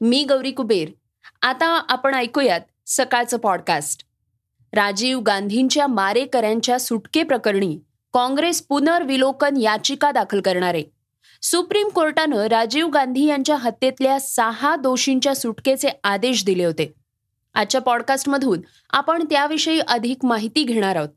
मी गौरी कुबेर. आता आपण ऐकूयात सकाळचं पॉडकास्ट राजीव गांधींच्या मारेकऱ्यांच्या सुटके प्रकरणी काँग्रेस पुनर्विलोकन याचिका दाखल करणार. आहे सुप्रीम कोर्टानं राजीव गांधी यांच्या हत्येतल्या सहा दोषींच्या सुटकेचे आदेश दिले होते. आजच्या पॉडकास्टमधून आपण त्याविषयी अधिक माहिती घेणार आहोत.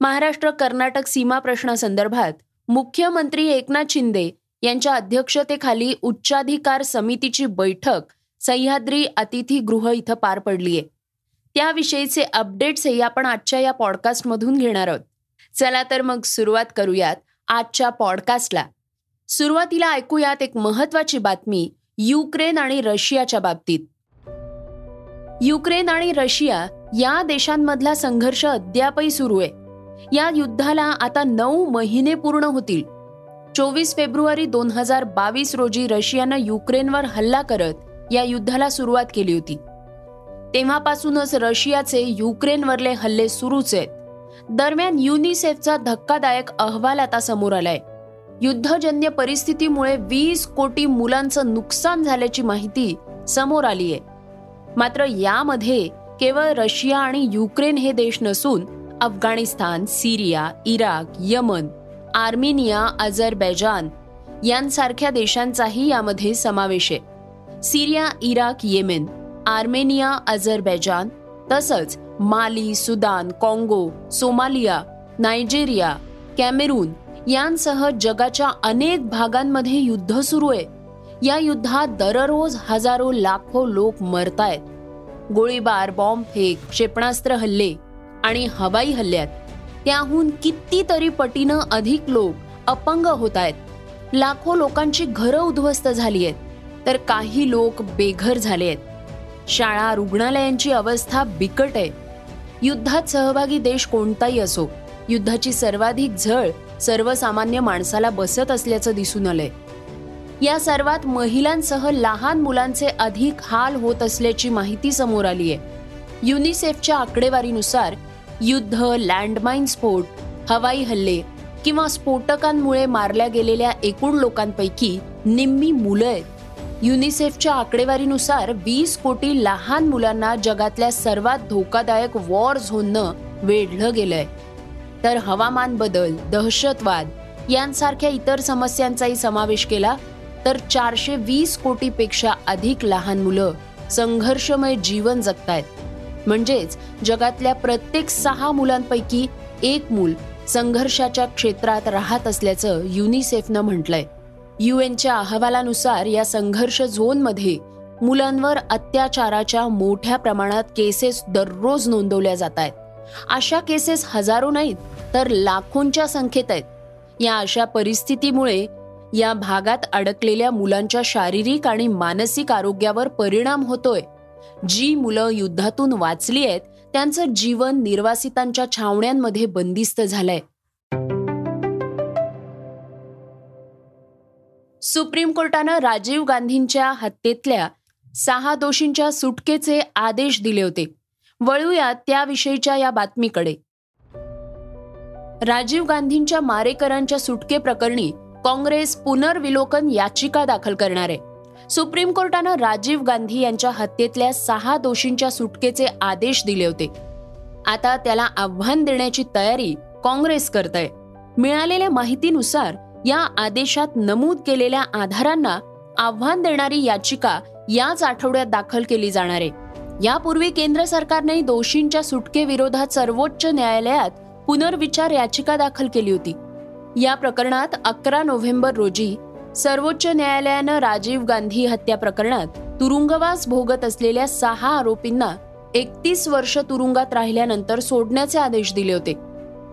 महाराष्ट्र कर्नाटक सीमा प्रश्नासंदर्भात मुख्यमंत्री एकनाथ शिंदे यांच्या अध्यक्षतेखाली उच्चाधिकार समितीची बैठक सह्याद्री अतिथीगृह इथं पार पडलीय. त्याविषयीचे अपडेट्सही आपण आजच्या या पॉडकास्टमधून घेणार आहोत. चला तर मग सुरुवात करूयात आजच्या पॉडकास्टला. सुरुवातीला ऐकूयात एक महत्वाची बातमी युक्रेन आणि रशियाच्या बाबतीत. युक्रेन आणि रशिया या देशांमधला संघर्ष अद्यापही सुरू आहे या युद्धाला आता नऊ महिने पूर्ण होतील. चोवीस फेब्रुवारी दोन हजार बावीस रोजी रशियानं युक्रेनवर हल्ला करत या युद्धाला सुरुवात केली होती. तेव्हापासूनच रशियाचे युक्रेनवरले हल्ले सुरूच आहेत. दरम्यान युनिसेफचा धक्कादायक अहवाल आता समोर आलाय. युद्धजन्य परिस्थितीमुळे वीस कोटी मुलांचं नुकसान झाल्याची माहिती समोर आली आहे मात्र यामध्ये केवळ रशिया आणि युक्रेन हे देश नसून Afghanistan Syria Iraq Yemen Armenia Azerbaijan यांसारख्या देशांचाही यामध्ये समावेश आहे. Syria Iraq Yemen Armenia Azerbaijan तसंच माली सुदान काँगो सोमालिया नायजेरिया कॅमेरून यांसह जगाच्या अनेक भागांमध्ये युद्ध सुरू आहे. या युद्धात दररोज हजारो लाखो लोक मरतायत. गोळीबार बॉम्बफेक क्षेपणास्त्र हल्ले आणि हवाई हल्ल्यात. त्याहून कितीतरी पटीनं अधिक लोक अपंग होत आहेत लाखो लोकांची घरं उद्ध्वस्त झाली आहेत. तर काही लोक बेघर झाले आहेत. शाळा रुग्णालयांची अवस्था बिकट आहे. युद्धात सहभागी देश कोणताही असो युद्धाची सर्वाधिक झळ सर्वसामान्य माणसाला बसत असल्याचं दिसून आलंय. या सर्वात महिलांसह लहान मुलांचे अधिक हाल होत असल्याची माहिती समोर आली आहे युनिसेफच्या आकडेवारीनुसार युद्ध लँडमाईन स्फोट हवाई हल्ले किंवा स्फोटकांमुळे मारल्या गेलेल्या एकूण लोकांपैकी निम्मी मुलं आहेत. युनिसेफच्या आकडेवारीनुसार वीस कोटी लहान मुलांना जगातल्या सर्वात धोकादायक वॉर झोननं वेढलं गेलंय. तर हवामान बदल दहशतवाद यांसारख्या इतर समस्यांचाही समावेश केला तर चारशे वीस कोटीपेक्षा अधिक लहान मुलं संघर्षमय जीवन जगतायत. म्हणजेच जगातल्या प्रत्येक सहा मुलांपैकी एक मूल संघर्षाच्या क्षेत्रात राहत असल्याचं युनिसेफनं म्हटलंय. युएनच्या अहवालानुसार या संघर्ष झोनमध्ये मुलांवर अत्याचाराच्या मोठ्या प्रमाणात केसेस दररोज नोंदवल्या जात आहेत. अशा केसेस हजारो नाहीत तर लाखोंच्या संख्येत आहेत. या अशा परिस्थितीमुळे या भागात अडकलेल्या मुलांच्या शारीरिक आणि मानसिक आरोग्यावर परिणाम होतोय. जी मुलं युद्धातून वाचली आहेत त्यांचं जीवन निर्वासितांच्या छावण्यांमध्ये बंदिस्त झालंय. सुप्रीम कोर्टानं राजीव गांधींच्या हत्येतल्या सहा दोषींच्या सुटकेचे आदेश दिले होते. वळूया त्याविषयीच्या या बातमीकडे. राजीव गांधींच्या मारेकरांच्या सुटके प्रकरणी काँग्रेस पुनर्विलोकन याचिका दाखल करणार आहे. सुप्रीम कोर्टानं राजीव गांधी यांच्या हत्येतल्या सहा दोषींच्या सुटकेचे आदेश दिले होते. आता त्याला आव्हान देण्याची तयारी काँग्रेस करत आहे मिळालेल्या माहितीनुसार या आदेशात नमूद केलेल्या आधारांना आव्हान देणारी याचिका याच आठवड्यात दाखल केली जाणार आहे. यापूर्वी केंद्र सरकारने दोषींच्या सुटकेविरोधात सर्वोच्च न्यायालयात पुनर्विचार याचिका दाखल केली होती. या प्रकरणात अकरा नोव्हेंबर रोजी सर्वोच्च न्यायालयानं राजीव गांधी हत्या प्रकरणात तुरुंगवास भोगत असलेल्या सहा आरोपींना एकतीस वर्ष तुरुंगात राहिल्यानंतर सोडण्याचे आदेश दिले होते.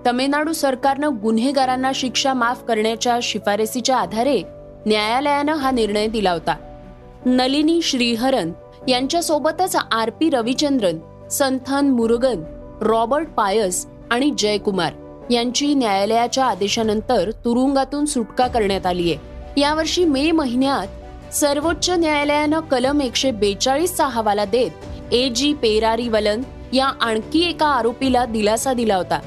तमिळनाडू सरकारनं गुन्हेगारांना शिक्षा माफ करण्याच्या शिफारसीच्या आधारे न्यायालयानं हा निर्णय दिला होता. Nalini Sriharan यांच्यासोबतच R P Ravichandran Santhan Murugan Robert Pius आणि जयकुमार यांची न्यायालयाच्या आदेशानंतर तुरुंगातून सुटका करण्यात आली आहे. यावर्षी मे महिन्यात सर्वोच्च न्यायालयानं कलम एकशे बेचाळीसचा हवाला देत ए जी पेरारी वलन या आणखी एका आरोपीला दिलासा दिला होता.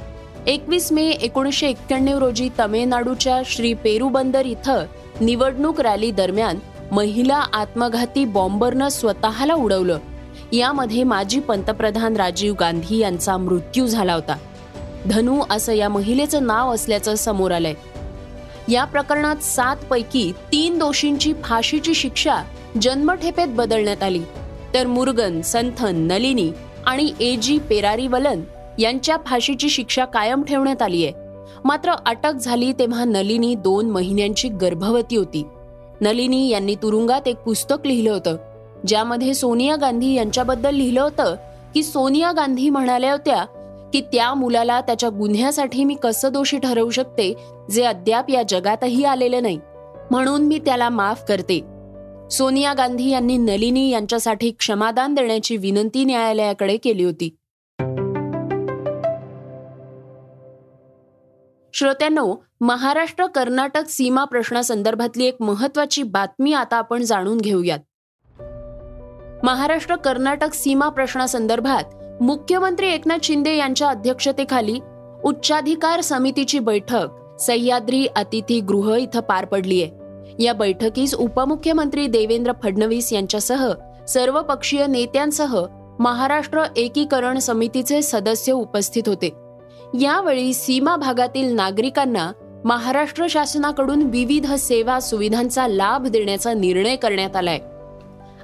एकवीस मे एकोणीसशे एक्क्याण्णव रोजी तमिळनाडूच्या श्री पेरुबंदर इथं निवडणूक रॅली दरम्यान महिला आत्मघाती बॉम्बरनं स्वतःला उडवलं. यामध्ये माजी पंतप्रधान राजीव गांधी यांचा मृत्यू झाला होता. धनू असं या महिलेचं नाव असल्याचं समोर आलंय. या प्रकरणात सात पैकी तीन दोषींची फाशीची शिक्षा जन्मठेपेत बदलण्यात आली. तर मुर्गन संथन नलिनी आणि ए जी पेरारीवलन यांच्या फाशीची शिक्षा कायम ठेवण्यात आली आहे. मात्र अटक झाली तेव्हा नलिनी दोन महिन्यांची गर्भवती होती. नलिनी यांनी तुरुंगात एक पुस्तक लिहिलं होतं ज्यामध्ये सोनिया गांधी यांच्याबद्दल लिहिलं होतं की सोनिया गांधी म्हणाल्या होत्या की त्या मुलाला त्याच्या गुन्ह्यासाठी मी कसं दोषी ठरवू शकते जे अद्याप या जगातही आलेलं नाही. म्हणून मी त्याला माफ करते. सोनिया गांधी यांनी नलिनी यांच्यासाठी क्षमादान देण्याची विनंती न्यायालयाकडे केली होती. श्रोत्यांनो महाराष्ट्र कर्नाटक सीमा प्रश्नासंदर्भातली एक महत्वाची बातमी आता आपण जाणून घेऊयात. महाराष्ट्र कर्नाटक सीमा प्रश्नासंदर्भात मुख्यमंत्री एकनाथ शिंदे यांच्या अध्यक्षतेखाली उच्चाधिकार समितीची बैठक सह्याद्री अतिथी गृह इथं पार पडलीय. या बैठकीस उपमुख्यमंत्री देवेंद्र फडणवीस यांच्यासह सर्वपक्षीय नेत्यांसह महाराष्ट्र एकीकरण समितीचे सदस्य उपस्थित होते. यावेळी सीमा भागातील नागरिकांना महाराष्ट्र शासनाकडून विविध सेवा सुविधांचा लाभ देण्याचा निर्णय करण्यात आलाय.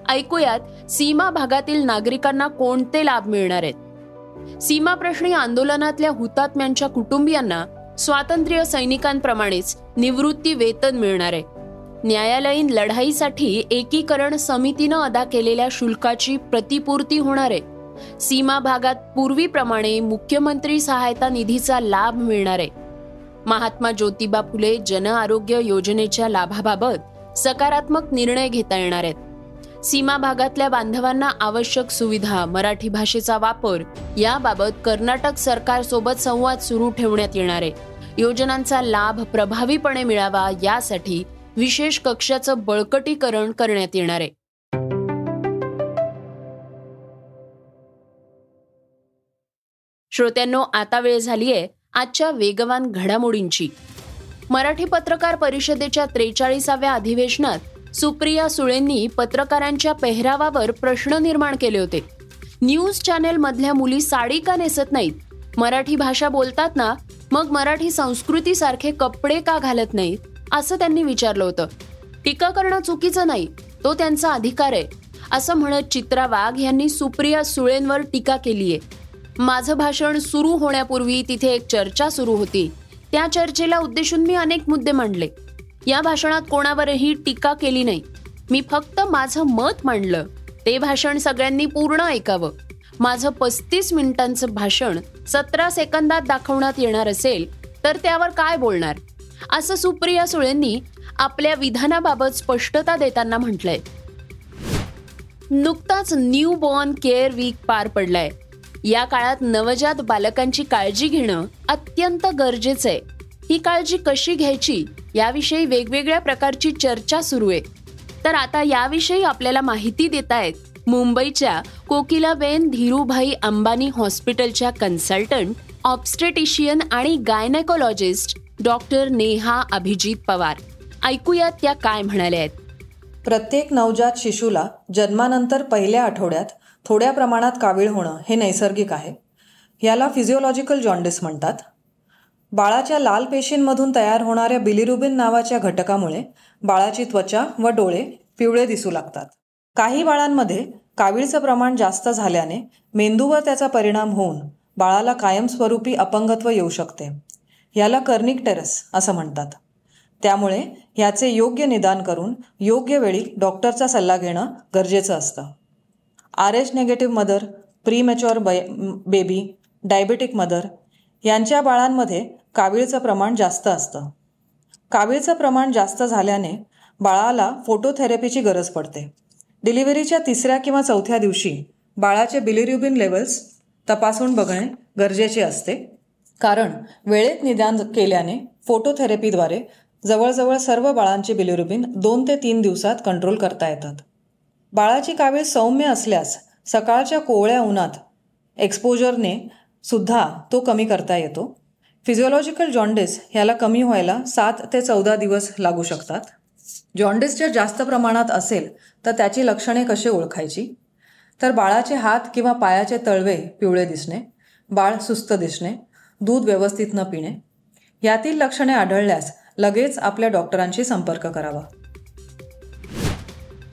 ऐकूयात सीमा भागातील नागरिकांना कोणते लाभ मिळणार आहेत? सीमा प्रश्नी आंदोलनातल्या हुतात्म्यांच्या कुटुंबियांना स्वातंत्र्य सैनिकांप्रमाणेच निवृत्ती वेतन मिळणार आहे. न्यायालयीन लढाईसाठी एकीकरण समितीनं अदा केलेल्या शुल्काची प्रतिपूर्ती होणार आहे. सीमा भागात पूर्वीप्रमाणे मुख्यमंत्री सहायता निधीचा लाभ मिळणार आहे. महात्मा ज्योतिबा फुले जन आरोग्य योजनेच्या लाभाबाबत सकारात्मक निर्णय घेता येणार आहेत. सीमा भागातल्या बांधवांना आवश्यक सुविधा मराठी भाषेचा वापर याबाबत कर्नाटक सरकारसोबत संवाद सुरू ठेवण्यात येणार आहे. योजनांचा लाभ प्रभावीपणे मिळावा यासाठी विशेष कक्षाचं बळकटीकरण करण्यात येणार आहे. श्रोत्यांनो आता वेळ झाली आहे आजच्या वेगवान घडामोडींची. मराठी पत्रकार परिषदेच्या त्रेचाळीसाव्या अधिवेशनात सुप्रिया सुळेंनी पत्रकारांच्या पेहरावावर प्रश्न निर्माण केले होते. न्यूज चॅनेल मधल्या मुली साडी का नेसत नाहीत? मराठी भाषा बोलतात ना मग मराठी संस्कृतीसारखे कपडे का घालत नाहीत? असं त्यांनी विचारलं होतं. टीका करणं चुकीचं नाही तो त्यांचा अधिकार आहे. असं म्हणत चित्रा वाघ यांनी सुप्रिया सुळेंवर टीका केली आहे माझं भाषण सुरू होण्यापूर्वी तिथे एक चर्चा सुरू होती. त्या चर्चेला उद्देशून मी अनेक मुद्दे मांडले. या भाषणात कोणावरही टीका केली नाही. मी फक्त माझं मत मांडलं. ते भाषण सगळ्यांनी पूर्ण ऐकावं. माझं पस्तीस मिनिटांचं भाषण सतरा सेकंदात दाखवण्यात येणार असेल तर त्यावर काय बोलणार? असं सुप्रिया सुळेंनी आपल्या विधानाबाबत स्पष्टता देताना म्हटलंय. नुकताच न्यू बॉर्न केअर वीक पार पडलाय. या काळात नवजात बालकांची काळजी घेणं अत्यंत गरजेचं आहे. ही काळजी कशी घ्यायची याविषयी वेगवेगळ्या प्रकारची चर्चा सुरू आहे. तर आता याविषयी आपल्याला माहिती देत आहेत मुंबईच्या कोकिलाबेन धीरूभाई अंबानी हॉस्पिटलच्या कन्सल्टंट ऑब्स्टेटिशियन आणि गायनेकोलॉजिस्ट डॉक्टर नेहा अभिजित पवार. ऐकूयात त्या काय म्हणाल्या आहेत. प्रत्येक नवजात शिशूला जन्मानंतर पहिल्या आठवड्यात थोड्या प्रमाणात कावीळ होणं हे नैसर्गिक आहे. याला फिजिओलॉजिकल जॉन्डिस म्हणतात. बाळाच्या लाल पेशींमधून तयार होणाऱ्या बिलिरुबिन नावाच्या घटकामुळे बाळाची त्वचा व डोळे पिवळे दिसू लागतात. काही बाळांमध्ये कावीळचं प्रमाण जास्त झाल्याने मेंदूवर त्याचा परिणाम होऊन बाळाला कायमस्वरूपी अपंगत्व येऊ शकते. याला कर्निक टेरस असं म्हणतात. त्यामुळे ह्याचे योग्य निदान करून योग्य वेळी डॉक्टरचा सल्ला घेणं गरजेचं असतं. R H negative mother premature बै बेबी डायबेटिक मदर यांच्या बाळांमध्ये कावीळचं प्रमाण जास्त असतं. कावीळचं प्रमाण जास्त झाल्याने बाळाला फोटोथेरपीची गरज पडते. डिलिव्हरीच्या तिसऱ्या किंवा चौथ्या दिवशी बाळाचे बिलिरुबिन लेवल्स तपासून बघणे गरजेचे असते. कारण वेळेत निदान केल्याने फोटोथेरपीद्वारे जवळजवळ सर्व बाळांचे बिलिरुबिन दोन ते तीन दिवसात कंट्रोल करता येतात. बाळाची कावीळ सौम्य असल्यास सकाळच्या कोवळ्या उन्हात एक्सपोजरने सुद्धा तो कमी करता येतो. फिजिओलॉजिकल जॉन्डिस ह्याला कमी व्हायला सात ते चौदा दिवस लागू शकतात. जॉन्डिस जर जास्त प्रमाणात असेल तर त्याची लक्षणे कशी ओळखायची? तर बाळाचे हात किंवा पायाचे तळवे पिवळे दिसणे बाळ सुस्त दिसणे दूध व्यवस्थित न पिणे यातील लक्षणे आढळल्यास लगेच आपल्या डॉक्टरांशी संपर्क करावा.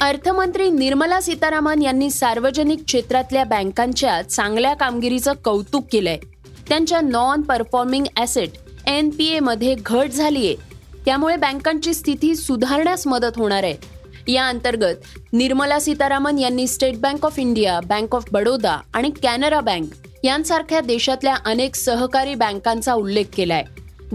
अर्थमंत्री निर्मला सीतारामन यांनी सार्वजनिक क्षेत्रातल्या बँकांच्या चांगल्या कामगिरीचं कौतुक केलंय. त्यांच्या non performing asset N P एमध्ये घट झालीय. त्यामुळे बँकांची स्थिती सुधारण्यास मदत होणार आहे. या अंतर्गत निर्मला सीतारामन यांनी State Bank of India Bank of Baroda आणि कॅनरा बँक यांसारख्या देशातल्या अनेक सहकारी बँकांचा उल्लेख केलाय.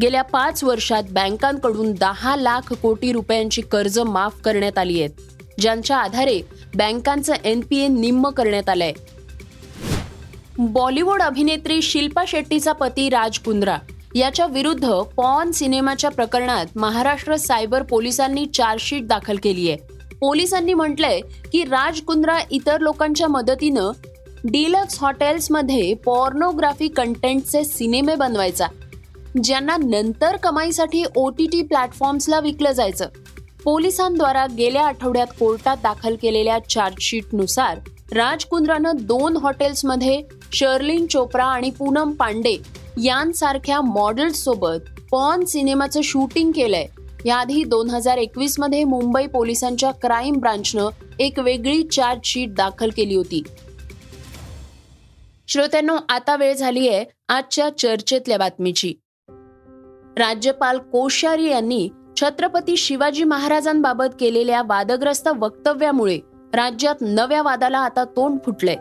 गेल्या पाच वर्षात बँकांकडून दहा लाख कोटी रुपयांची कर्ज माफ करण्यात आली आहेत ज्यांच्या आधारे बँकांचं एनपीए निम्म करण्यात आलंय. बॉलिवूड अभिनेत्री शिल्पा शेट्टीचा पती राज कुंद्रा याच्या विरुद्ध पॉन सिनेमाच्या प्रकरणात महाराष्ट्र सायबर पोलिसांनी चार्जशीट दाखल केली आहे. पोलिसांनी म्हटलंय की राज कुंद्रा इतर लोकांच्या मदतीनं डिलक्स हॉटेल्समध्ये पॉर्नोग्राफी कंटेंटचे सिनेमे बनवायचा ज्यांना नंतर कमाईसाठी ओ टी टी प्लॅटफॉर्म्सला विकलं जायचं. पोलिसांद्वारा गेल्या आठवड्यात कोर्टात दाखल केलेल्या चार्जशीटनुसार राज कुंद्रानं दोन हॉटेल्समध्ये शर्लिन चोप्रा आणि पूनम पांडे यांसारख्या मॉडेल्ससोबत पॉन सिनेमाचं शूटिंग केलंय. याआधी दोन हजार एकवीसमध्ये मुंबई पोलिसांच्या क्राईम ब्रांचनं एक वेगळी चार्जशीट दाखल केली होती. श्रोत्यांनो आता वेळ झाली आहे आजच्या चर्चेतल्या बातमीची. राज्यपाल कोश्यारी यांनी छत्रपती शिवाजी महाराजांबाबत केलेल्या वादग्रस्त वक्तव्यामुळे राज्यात नव्या वादाला आता तोंड फुटलंय.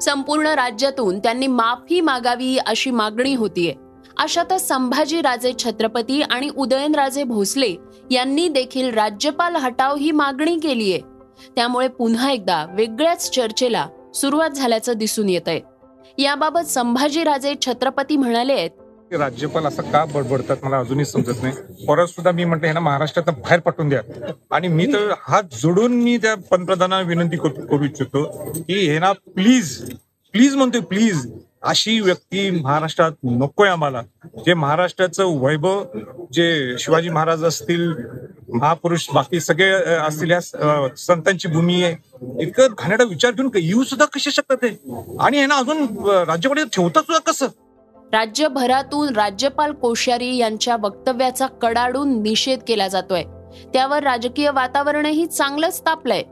संपूर्ण राज्यातून त्यांनी माफी मागावी अशी मागणी होतीये. अशातच संभाजी राजे छत्रपती आणि उदयनराजे भोसले यांनी देखील राज्यपाल हटाव ही मागणी केलीये. त्यामुळे पुन्हा एकदा वेगळ्याच चर्चेला सुरुवात झाल्याचं दिसून येत आहे याबाबत संभाजीराजे छत्रपती म्हणाले आहेत राज्यपाल असं का बडबडतात मला अजूनही समजत नाही. परत सुद्धा मी म्हटलं ना महाराष्ट्रात बाहेर पाठवून द्या. आणि मी तर हात जोडून मी त्या पंतप्रधानांना विनंती करू इच्छितो की हे ना प्लीज प्लीज म्हणतोय प्लीज अशी व्यक्ती महाराष्ट्रात नकोय आम्हाला. जे महाराष्ट्राचं वैभव जे शिवाजी महाराज असतील महापुरुष बाकी सगळे असतील या संतांची भूमी आहे. इतकं घाण्याचा विचार घेऊन येऊ सुद्धा कसे शकतात ते आणि हे ना अजून राज्यपाल ठेवतात सुद्धा कसं? राज्यभरातून राज्यपाल कोश्यारी यांच्या वक्तव्याचा कडाडून निषेध केला जातोय. त्यावर राजकीय वातावरणही चांगलंच तापलंय.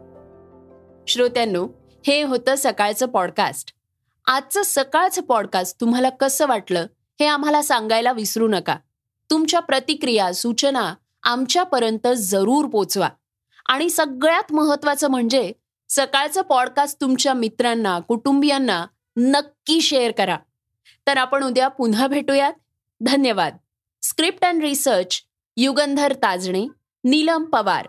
श्रोत्यांनो हे होतं सकाळचं पॉडकास्ट आजचं सकाळचं पॉडकास्ट तुम्हाला कसं वाटलं हे आम्हाला सांगायला विसरू नका. तुमच्या प्रतिक्रिया सूचना आमच्यापर्यंत जरूर पोचवा. आणि सगळ्यात महत्वाचं म्हणजे सकाळचं पॉडकास्ट तुमच्या मित्रांना कुटुंबियांना नक्की शेअर करा. तर आपण उद्या पुन्हा भेटूयात. धन्यवाद. Script and research Yugandhar Tajne Neelam Pawar.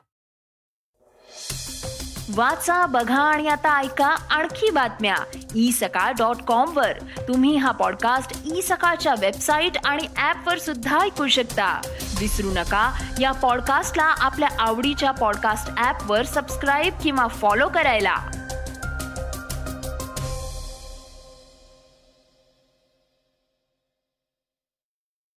वाचा बघा आणि आता ऐका आणखी बातम्या. ई सकाळ डॉट कॉम वर. तुम्ही हा पॉडकास्ट ई सकाळच्या वेबसाईट आणि ऍप वर सुद्धा ऐकू शकता. विसरू नका या पॉडकास्टला आपल्या आवडीच्या पॉडकास्ट ऍप वर सबस्क्राईब किंवा फॉलो करायला.